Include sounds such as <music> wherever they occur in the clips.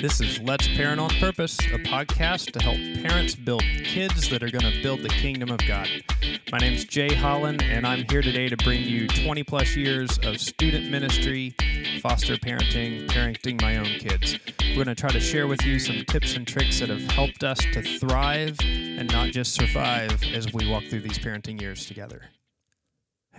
This is Let's Parent on Purpose, a podcast to help parents build kids that are going to build the kingdom of God. My name is Jay Holland, and I'm here today to bring you 20 plus years of student ministry, foster parenting, parenting my own kids. We're going to try to share with you some tips and tricks that have helped us to thrive and not just survive as we walk through these parenting years together.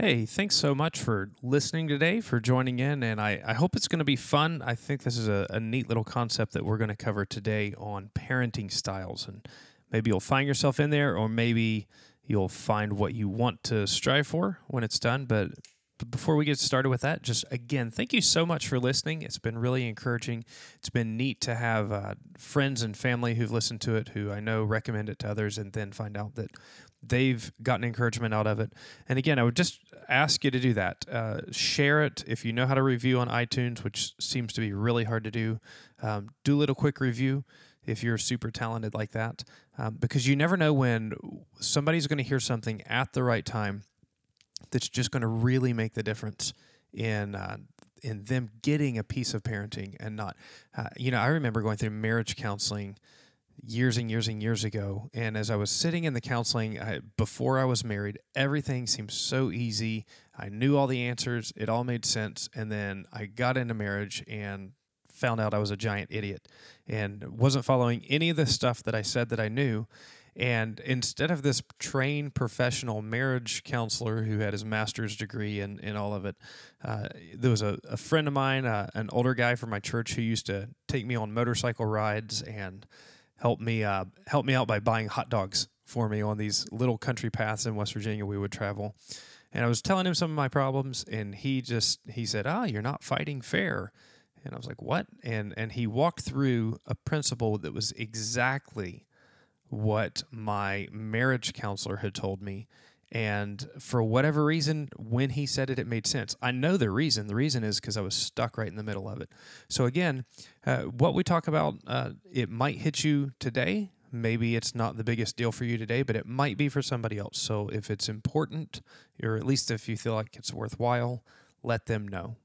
Hey, thanks so much for listening today, for joining in, and I, I hope it's going to be fun. I think this is a, a neat little concept that we're going to cover today on parenting styles. And maybe you'll find yourself in there, or maybe you'll find what you want to strive for when it's done. But before we get started with that, just again, thank you so much for listening. It's been really encouraging. It's been neat to have uh, friends and family who've listened to it, who I know recommend it to others, and then find out that they've gotten encouragement out of it. And again, I would just ask you to do that. Uh, share it if you know how to review on iTunes, which seems to be really hard to do. Um, do a little quick review if you're super talented like that, um, because you never know when somebody's going to hear something at the right time that's just going to really make the difference in uh, in them getting a piece of parenting and not. Uh, you know, I remember going through marriage counseling years and years and years ago. And as I was sitting in the counseling I, before I was married, everything seemed so easy. I knew all the answers, it all made sense. And then I got into marriage and found out I was a giant idiot and wasn't following any of the stuff that I said that I knew. And instead of this trained professional marriage counselor who had his master's degree in all of it, uh, there was a, a friend of mine, uh, an older guy from my church, who used to take me on motorcycle rides and help me uh, help me out by buying hot dogs for me on these little country paths in West Virginia we would travel. And I was telling him some of my problems, and he just he said, "Ah, you're not fighting fair." And I was like, "What?" And and he walked through a principle that was exactly what my marriage counselor had told me. And for whatever reason, when he said it, it made sense. I know the reason. The reason is because I was stuck right in the middle of it. So, again, uh, what we talk about, uh, it might hit you today. Maybe it's not the biggest deal for you today, but it might be for somebody else. So, if it's important, or at least if you feel like it's worthwhile, let them know.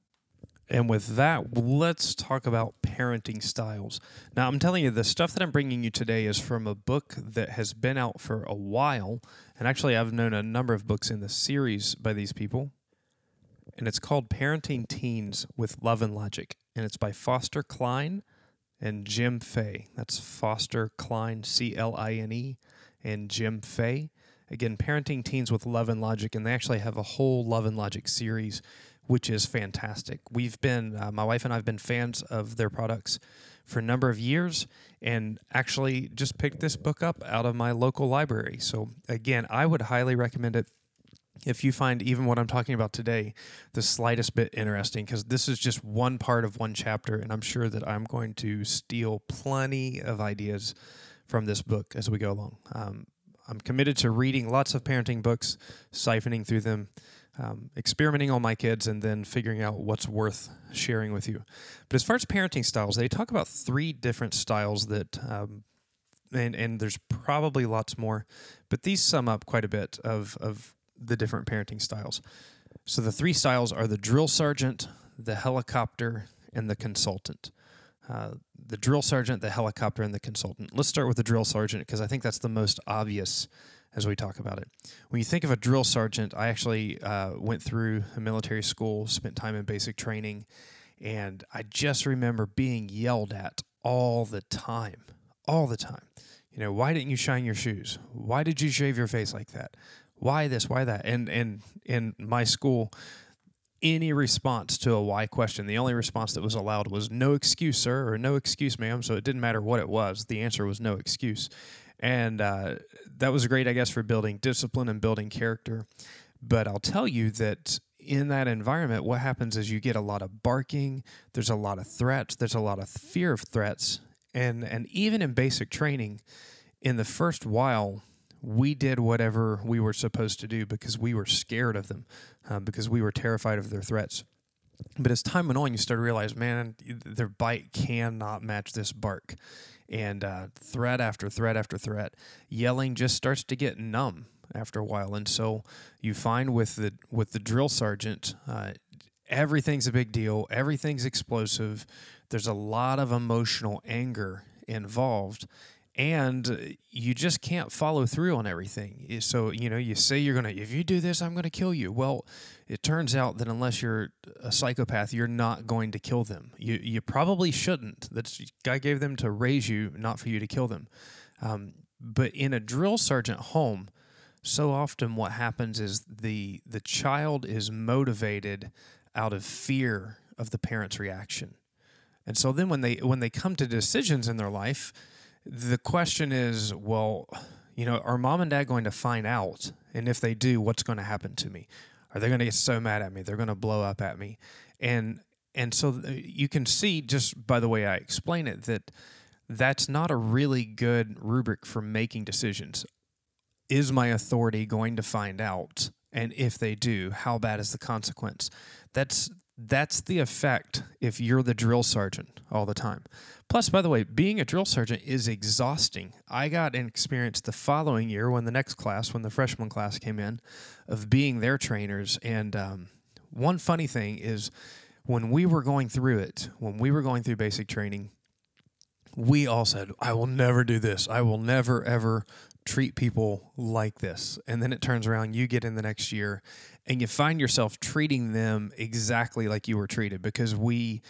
And with that, let's talk about parenting styles. Now, I'm telling you, the stuff that I'm bringing you today is from a book that has been out for a while. And actually, I've known a number of books in the series by these people. And it's called Parenting Teens with Love and Logic. And it's by Foster Cline and Jim Fay. That's Foster Cline, C L I N E, and Jim Fay. Again, Parenting Teens with Love and Logic. And they actually have a whole Love and Logic series which is fantastic. We've been, uh, my wife and I have been fans of their products for a number of years and actually just picked this book up out of my local library. So, again, I would highly recommend it if you find even what I'm talking about today the slightest bit interesting, because this is just one part of one chapter, and I'm sure that I'm going to steal plenty of ideas from this book as we go along. Um, I'm committed to reading lots of parenting books, siphoning through them um, experimenting on my kids and then figuring out what's worth sharing with you. But as far as parenting styles, they talk about three different styles that, um, and, and there's probably lots more, but these sum up quite a bit of, of the different parenting styles. So the three styles are the drill sergeant, the helicopter, and the consultant. Uh, the drill sergeant, the helicopter, and the consultant. Let's start with the drill sergeant because I think that's the most obvious as we talk about it. When you think of a drill sergeant, I actually uh, went through a military school, spent time in basic training, and I just remember being yelled at all the time, all the time. You know, why didn't you shine your shoes? Why did you shave your face like that? Why this? Why that? And and in my school, any response to a why question, the only response that was allowed was no excuse, sir, or no excuse, ma'am. So it didn't matter what it was. The answer was no excuse. And uh, that was great, I guess, for building discipline and building character. But I'll tell you that in that environment, what happens is you get a lot of barking, there's a lot of threats, there's a lot of fear of threats. And, and even in basic training, in the first while, we did whatever we were supposed to do because we were scared of them, um, because we were terrified of their threats. But as time went on, you start to realize, man, their bite cannot match this bark and uh, threat after threat after threat. Yelling just starts to get numb after a while, and so you find with the with the drill sergeant. Uh, everything's a big deal, everything's explosive. There's a lot of emotional anger involved and you just can't follow through on everything. So, you know, you say you're to, if you do this, I'm to kill you. Well, it turns out that unless you're a psychopath, you're not going to kill them. You, you probably shouldn't. That's God gave them to raise you, not for you to kill them. Um, but in a drill sergeant home, so often what happens is the the child is motivated out of fear of the parent's reaction. And so then when they when they come to decisions in their life, the question is, well, you know, are mom and dad going to find out? And if they do, what's going to happen to me? Are they're going to get so mad at me? They're going to blow up at me. And and so uh, you can see just by the way I explain it that that's not a really good rubric for making decisions. Is my authority going to find out? And if they do, how bad is the consequence? That's that's the effect if you're the drill sergeant all the time. Plus, by the way, being a drill sergeant is exhausting. I got an experience the following year when the next class, when the freshman class came in, of being their trainers. And um, one funny thing is when we were going through it, when we were going through basic training, we all said, I will never do this. I will never, ever treat people like this. And then it turns around, you get in the next year and you find yourself treating them exactly like you were treated because we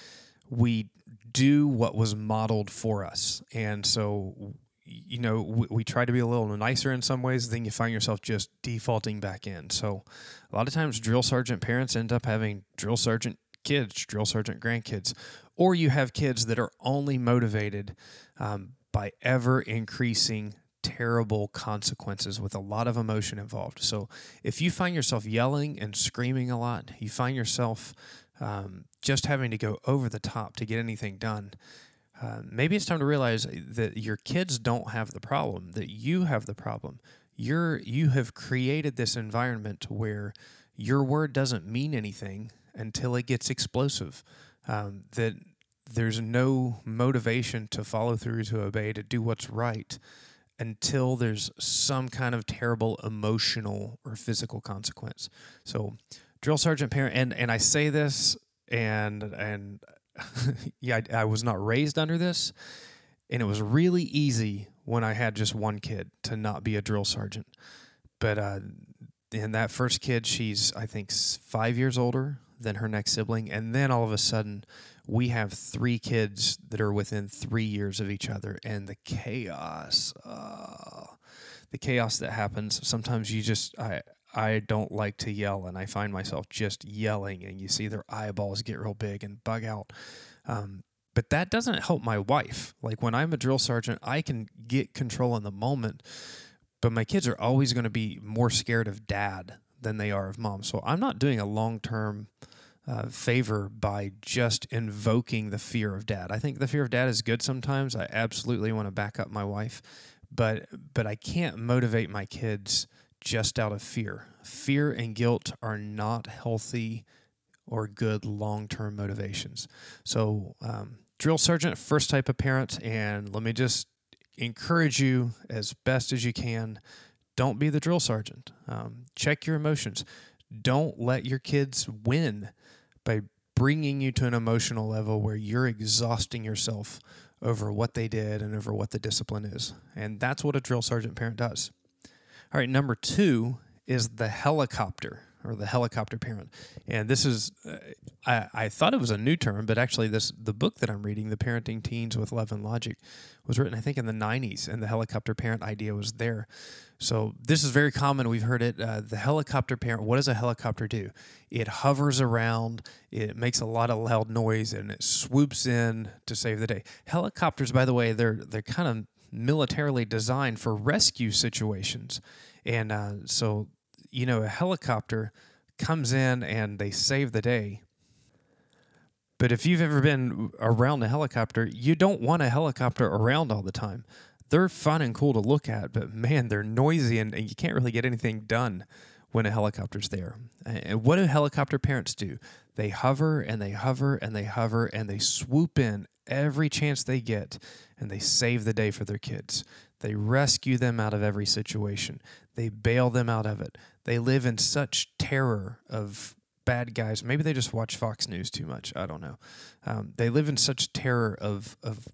we do what was modeled for us. And so you know, we, we, try to be a little nicer in some ways, then you find yourself just defaulting back in. So, a lot of times, drill sergeant parents end up having drill sergeant kids, drill sergeant grandkids, or you have kids that are only motivated um, by ever increasing terrible consequences with a lot of emotion involved. So if you find yourself yelling and screaming a lot, you find yourself um, just having to go over the top to get anything done. Uh, maybe it's time to realize that your kids don't have the problem, that you have the problem. You're you have created this environment where your word doesn't mean anything until it gets explosive. Um, that there's no motivation to follow through, to obey, to do what's right until there's some kind of terrible emotional or physical consequence. So, drill sergeant parent, and and I say this, and and <laughs> yeah, I, I was not raised under this, and it was really easy when I had just one kid to not be a drill sergeant, but uh, and that first kid, she's I think five years older than her next sibling, and then all of a sudden we have three kids that are within three years of each other, and the chaos, uh, the chaos that happens. Sometimes you just, I, I don't like to yell, and I find myself just yelling, and you see their eyeballs get real big and bug out. Um, but that doesn't help my wife. Like when I'm a drill sergeant, I can get control in the moment, but my kids are always going to be more scared of dad than they are of mom. So I'm not doing a long term uh, favor by just invoking the fear of dad. I think the fear of dad is good sometimes. I absolutely want to back up my wife, but but I can't motivate my kids just out of fear. Fear and guilt are not healthy or good long term motivations. So, um, drill sergeant, first type of parent, and let me just encourage you as best as you can. Don't be the drill sergeant. Um, check your emotions. Don't let your kids win by bringing you to an emotional level where you're exhausting yourself over what they did and over what the discipline is. And that's what a drill sergeant parent does. All right, number two is the helicopter or the helicopter parent. And this is, uh, I, I thought it was a new term, but actually, this the book that I'm reading, The Parenting Teens with Love and Logic, was written, I think, in the 90s, and the helicopter parent idea was there. So this is very common. We've heard it. Uh, the helicopter parent. What does a helicopter do? It hovers around. It makes a lot of loud noise, and it swoops in to save the day. Helicopters, by the way, they're they're kind of militarily designed for rescue situations, and uh, so you know, a helicopter comes in and they save the day. But if you've ever been around a helicopter, you don't want a helicopter around all the time. They're fun and cool to look at, but man, they're noisy and, and you can't really get anything done when a helicopter's there. And what do helicopter parents do? They hover and they hover and they hover and they swoop in every chance they get and they save the day for their kids. They rescue them out of every situation. They bail them out of it. They live in such terror of bad guys. Maybe they just watch Fox News too much. I don't know. Um, they live in such terror of of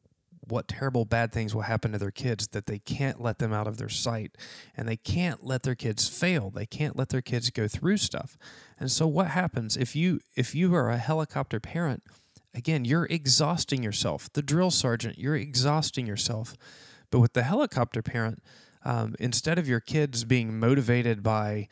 what terrible bad things will happen to their kids that they can't let them out of their sight and they can't let their kids fail they can't let their kids go through stuff and so what happens if you if you are a helicopter parent again you're exhausting yourself the drill sergeant you're exhausting yourself but with the helicopter parent um, instead of your kids being motivated by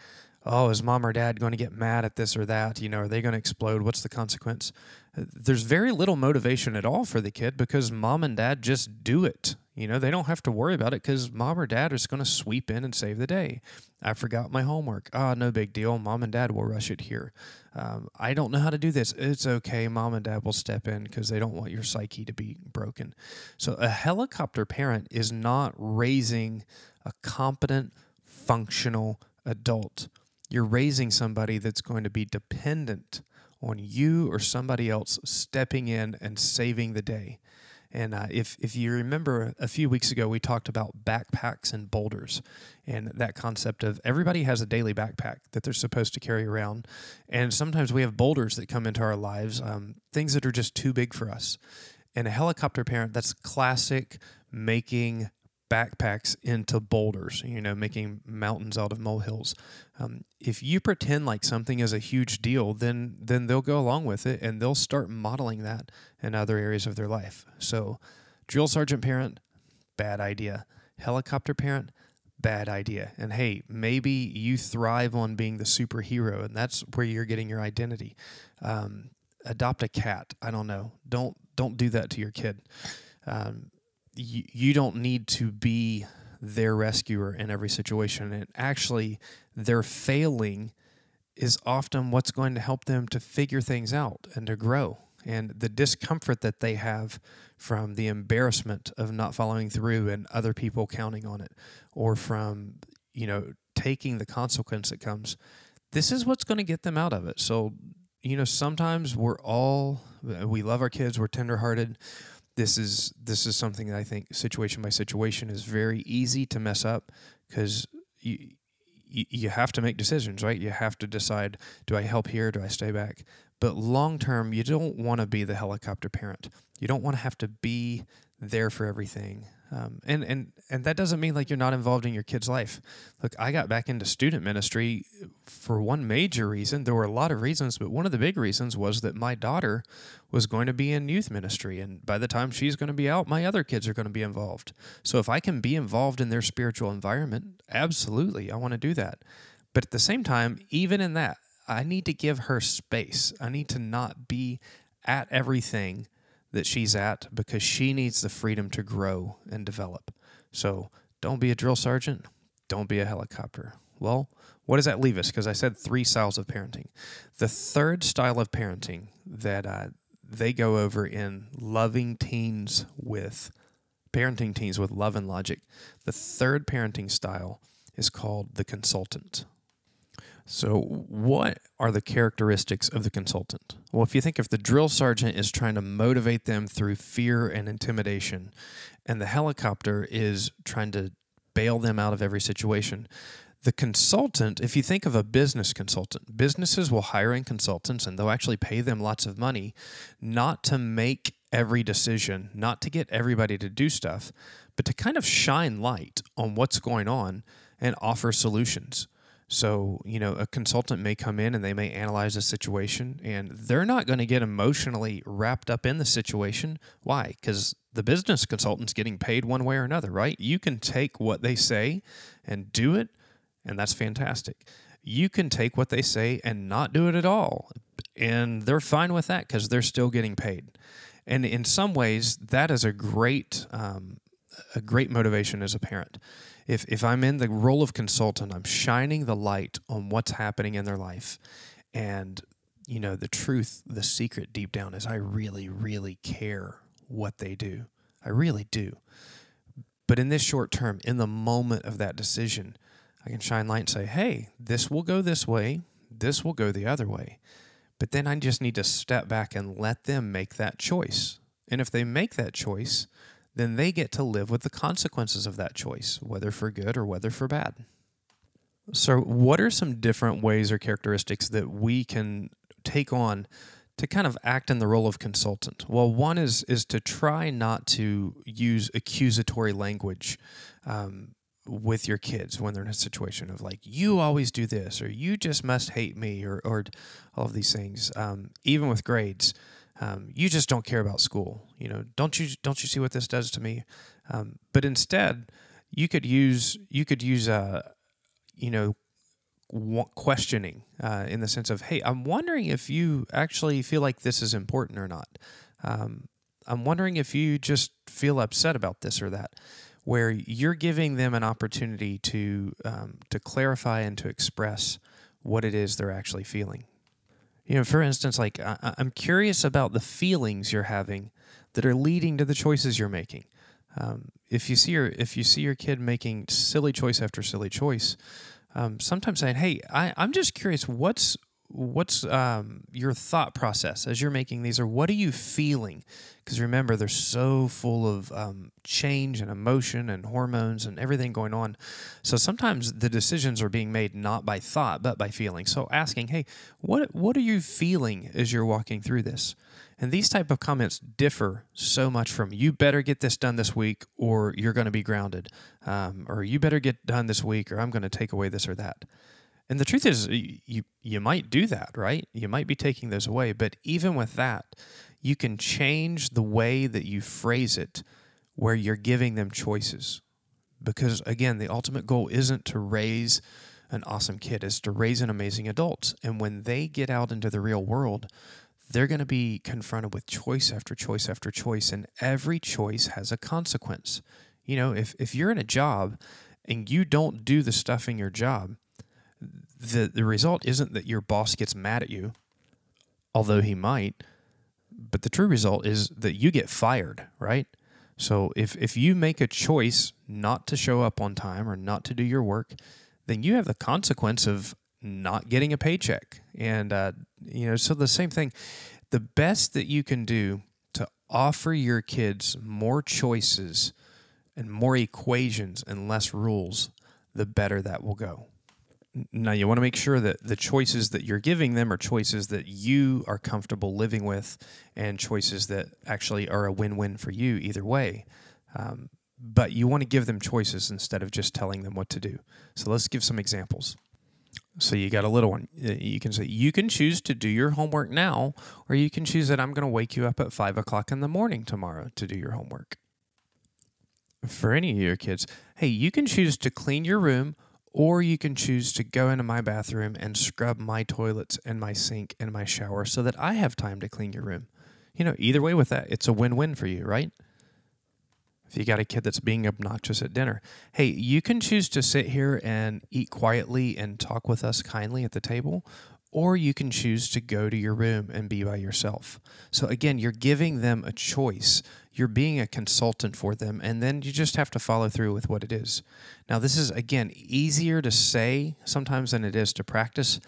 oh, is mom or dad going to get mad at this or that? You know, are they going to explode? What's the consequence? Uh, there's very little motivation at all for the kid because mom and dad just do it. You know, they don't have to worry about it because mom or dad is going to sweep in and save the day. I forgot my homework. Ah, oh, no big deal. Mom and dad will rush it here. Um, I don't know how to do this. It's okay. Mom and dad will step in because they don't want your psyche to be broken. So, a helicopter parent is not raising a competent, functional adult you're raising somebody that's going to be dependent on you or somebody else stepping in and saving the day. And uh, if, if you remember a few weeks ago, we talked about backpacks and boulders and that concept of everybody has a daily backpack that they're supposed to carry around. And sometimes we have boulders that come into our lives, um, things that are just too big for us. And a helicopter parent, that's classic making backpacks into boulders, you know, making mountains out of molehills. Um, if you pretend like something is a huge deal, then then they'll go along with it and they'll start modeling that in other areas of their life. So, drill sergeant parent, bad idea. Helicopter parent, bad idea. And hey, maybe you thrive on being the superhero, and that's where you're getting your identity. Um, adopt a cat. I don't know. Don't don't do that to your kid. Um, you, you don't need to be their rescuer in every situation. And actually, their failing is often what's going to help them to figure things out and to grow. And the discomfort that they have from the embarrassment of not following through and other people counting on it, or from, you know, taking the consequence that comes, this is what's going to get them out of it. So, you know, sometimes we're all, we love our kids, we're tenderhearted this is this is something that I think situation by situation is very easy to mess up because you, you you have to make decisions, right? You have to decide: do I help here? Do I stay back? But long term, you don't want to be the helicopter parent. You don't want to have to be there for everything. Um, and and and that doesn't mean like you're not involved in your kid's life. Look, I got back into student ministry for one major reason. There were a lot of reasons, but one of the big reasons was that my daughter was going to be in youth ministry, and by the time she's going to be out, my other kids are going to be involved. So if I can be involved in their spiritual environment, absolutely, I want to do that. But at the same time, even in that, I need to give her space. I need to not be at everything that she's at because she needs the freedom to grow and develop. So don't be a drill sergeant, don't be a helicopter. Well, what does that leave us? Because I said three styles of parenting. The third style of parenting that uh, they go over in loving teens with parenting teens with love and logic, the third parenting style is called the consultant. So, what are the characteristics of the consultant? Well, if you think if the drill sergeant is trying to motivate them through fear and intimidation, and the helicopter is trying to bail them out of every situation, the consultant, if you think of a business consultant, businesses will hire in consultants and they'll actually pay them lots of money not to make every decision, not to get everybody to do stuff, but to kind of shine light on what's going on and offer solutions. So, you know, a consultant may come in and they may analyze a situation and they're not going to get emotionally wrapped up in the situation. Why? Because the business consultant's getting paid one way or another, right? You can take what they say and do it, and that's fantastic. You can take what they say and not do it at all, and they're fine with that because they're still getting paid. And in some ways, that is a great, um, a great motivation as a parent if if I'm in the role of consultant, I'm shining the light on what's happening in their life. And you know, the truth, the secret deep down is I really really care what they do. I really do. But in this short term, in the moment of that decision, I can shine light and say, "Hey, this will go this way, this will go the other way." But then I just need to step back and let them make that choice. And if they make that choice, then they get to live with the consequences of that choice, whether for good or whether for bad. So, what are some different ways or characteristics that we can take on to kind of act in the role of consultant? Well, one is is to try not to use accusatory language um, with your kids when they're in a situation of like you always do this or you just must hate me or or all of these things. Um, even with grades, um, you just don't care about school. You know, don't you don't you see what this does to me? Um, but instead, you could use you could use a uh, you know questioning uh, in the sense of, hey, I'm wondering if you actually feel like this is important or not. Um, I'm wondering if you just feel upset about this or that, where you're giving them an opportunity to um, to clarify and to express what it is they're actually feeling. You know, for instance, like I- I'm curious about the feelings you're having that are leading to the choices you're making. Um, if you see your if you see your kid making silly choice after silly choice, um, sometimes saying, "Hey, I, I'm just curious, what's what's um, your thought process as you're making these, or what are you feeling?" Because remember, they're so full of um, change and emotion and hormones and everything going on. So sometimes the decisions are being made not by thought but by feeling. So asking, "Hey, what what are you feeling as you're walking through this?" And these type of comments differ so much from you better get this done this week or you're going to be grounded, um, or you better get done this week or I'm going to take away this or that. And the truth is, you you might do that, right? You might be taking those away, but even with that, you can change the way that you phrase it, where you're giving them choices. Because again, the ultimate goal isn't to raise an awesome kid; is to raise an amazing adult. And when they get out into the real world, they're going to be confronted with choice after choice after choice, and every choice has a consequence. You know, if, if you're in a job and you don't do the stuff in your job, the, the result isn't that your boss gets mad at you, although he might, but the true result is that you get fired, right? So if, if you make a choice not to show up on time or not to do your work, then you have the consequence of not getting a paycheck. And, uh, you know, so the same thing. The best that you can do to offer your kids more choices and more equations and less rules, the better that will go. Now, you want to make sure that the choices that you're giving them are choices that you are comfortable living with and choices that actually are a win win for you either way. Um, but you want to give them choices instead of just telling them what to do. So let's give some examples. So you got a little one. You can say, you can choose to do your homework now, or you can choose that I'm going to wake you up at five o'clock in the morning tomorrow to do your homework. For any of your kids, hey, you can choose to clean your room, or you can choose to go into my bathroom and scrub my toilets and my sink and my shower so that I have time to clean your room. You know, either way with that, it's a win win for you, right? If you got a kid that's being obnoxious at dinner, hey, you can choose to sit here and eat quietly and talk with us kindly at the table, or you can choose to go to your room and be by yourself. So, again, you're giving them a choice. You're being a consultant for them, and then you just have to follow through with what it is. Now, this is, again, easier to say sometimes than it is to practice,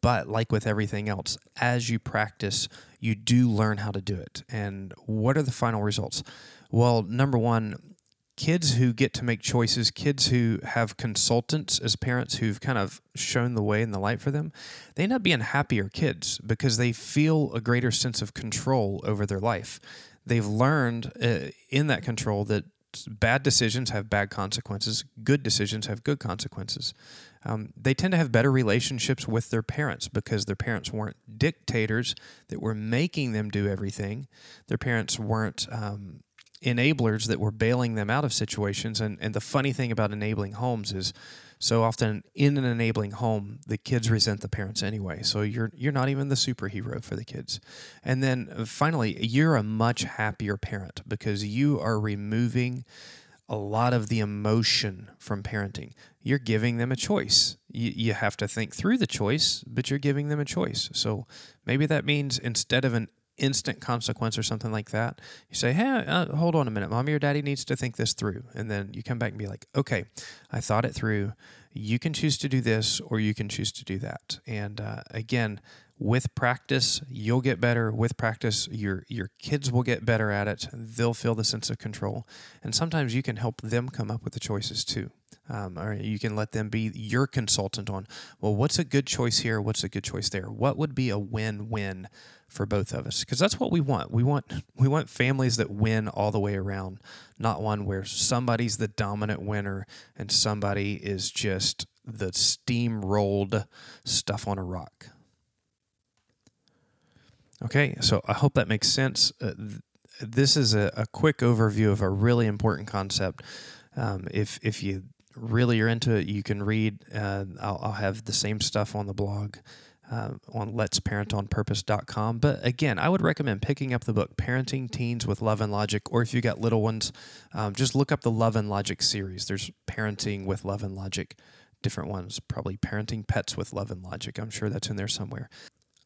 but like with everything else, as you practice, you do learn how to do it. And what are the final results? Well, number one, kids who get to make choices, kids who have consultants as parents who've kind of shown the way and the light for them, they end up being happier kids because they feel a greater sense of control over their life. They've learned uh, in that control that bad decisions have bad consequences, good decisions have good consequences. Um, they tend to have better relationships with their parents because their parents weren't dictators that were making them do everything. Their parents weren't um, enablers that were bailing them out of situations. And, and the funny thing about enabling homes is so often in an enabling home, the kids resent the parents anyway. So you're you're not even the superhero for the kids. And then uh, finally, you're a much happier parent because you are removing a lot of the emotion from parenting. You're giving them a choice. You, you have to think through the choice, but you're giving them a choice. So maybe that means instead of an instant consequence or something like that, you say, hey, uh, hold on a minute. Mommy or daddy needs to think this through. And then you come back and be like, okay, I thought it through. You can choose to do this or you can choose to do that. And uh, again, with practice, you'll get better. With practice, your your kids will get better at it. They'll feel the sense of control, and sometimes you can help them come up with the choices too. Um, or you can let them be your consultant on, well, what's a good choice here? What's a good choice there? What would be a win-win for both of us? Because that's what we want. We want we want families that win all the way around, not one where somebody's the dominant winner and somebody is just the steamrolled stuff on a rock. Okay, so I hope that makes sense. Uh, th- this is a, a, quick overview of a really important concept. Um, if if you really are into it, you can read. Uh, I'll, I'll, have the same stuff on the blog uh, on let'sparentonpurpose.com. But again, I would recommend picking up the book Parenting Teens with Love and Logic, or if you got little ones, um, just look up the Love and Logic series. There's Parenting with Love and Logic, different ones, probably Parenting Pets with Love and Logic. I'm sure that's in there somewhere.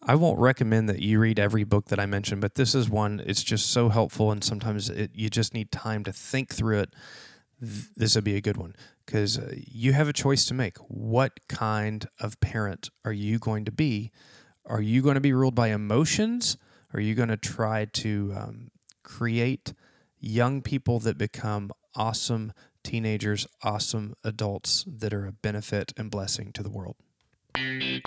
I won't recommend that you read every book that I mentioned, but this is one. It's just so helpful, and sometimes it, you just need time to think through it. This would be a good one because uh, you have a choice to make. What kind of parent are you going to be? Are you going to be ruled by emotions? Are you going to try to um, create young people that become awesome teenagers, awesome adults that are a benefit and blessing to the world?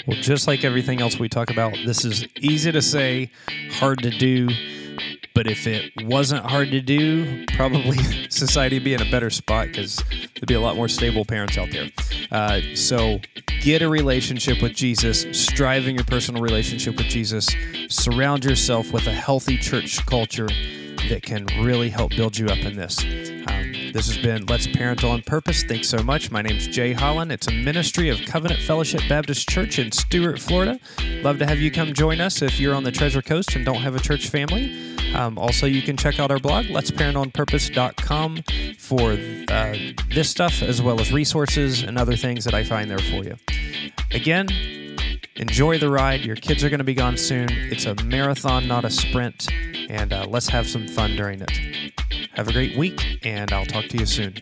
Well, just like everything else we talk about, this is easy to say, hard to do. But if it wasn't hard to do, probably <laughs> society would be in a better spot because there'd be a lot more stable parents out there. Uh, so get a relationship with Jesus, strive in your personal relationship with Jesus, surround yourself with a healthy church culture that can really help build you up in this. This has been Let's Parent on Purpose. Thanks so much. My name's Jay Holland. It's a ministry of Covenant Fellowship Baptist Church in Stuart, Florida. Love to have you come join us if you're on the Treasure Coast and don't have a church family. Um, also, you can check out our blog, let'sparentonpurpose.com, for uh, this stuff as well as resources and other things that I find there for you. Again, enjoy the ride. Your kids are going to be gone soon. It's a marathon, not a sprint, and uh, let's have some fun during it. Have a great week, and I'll talk to you soon.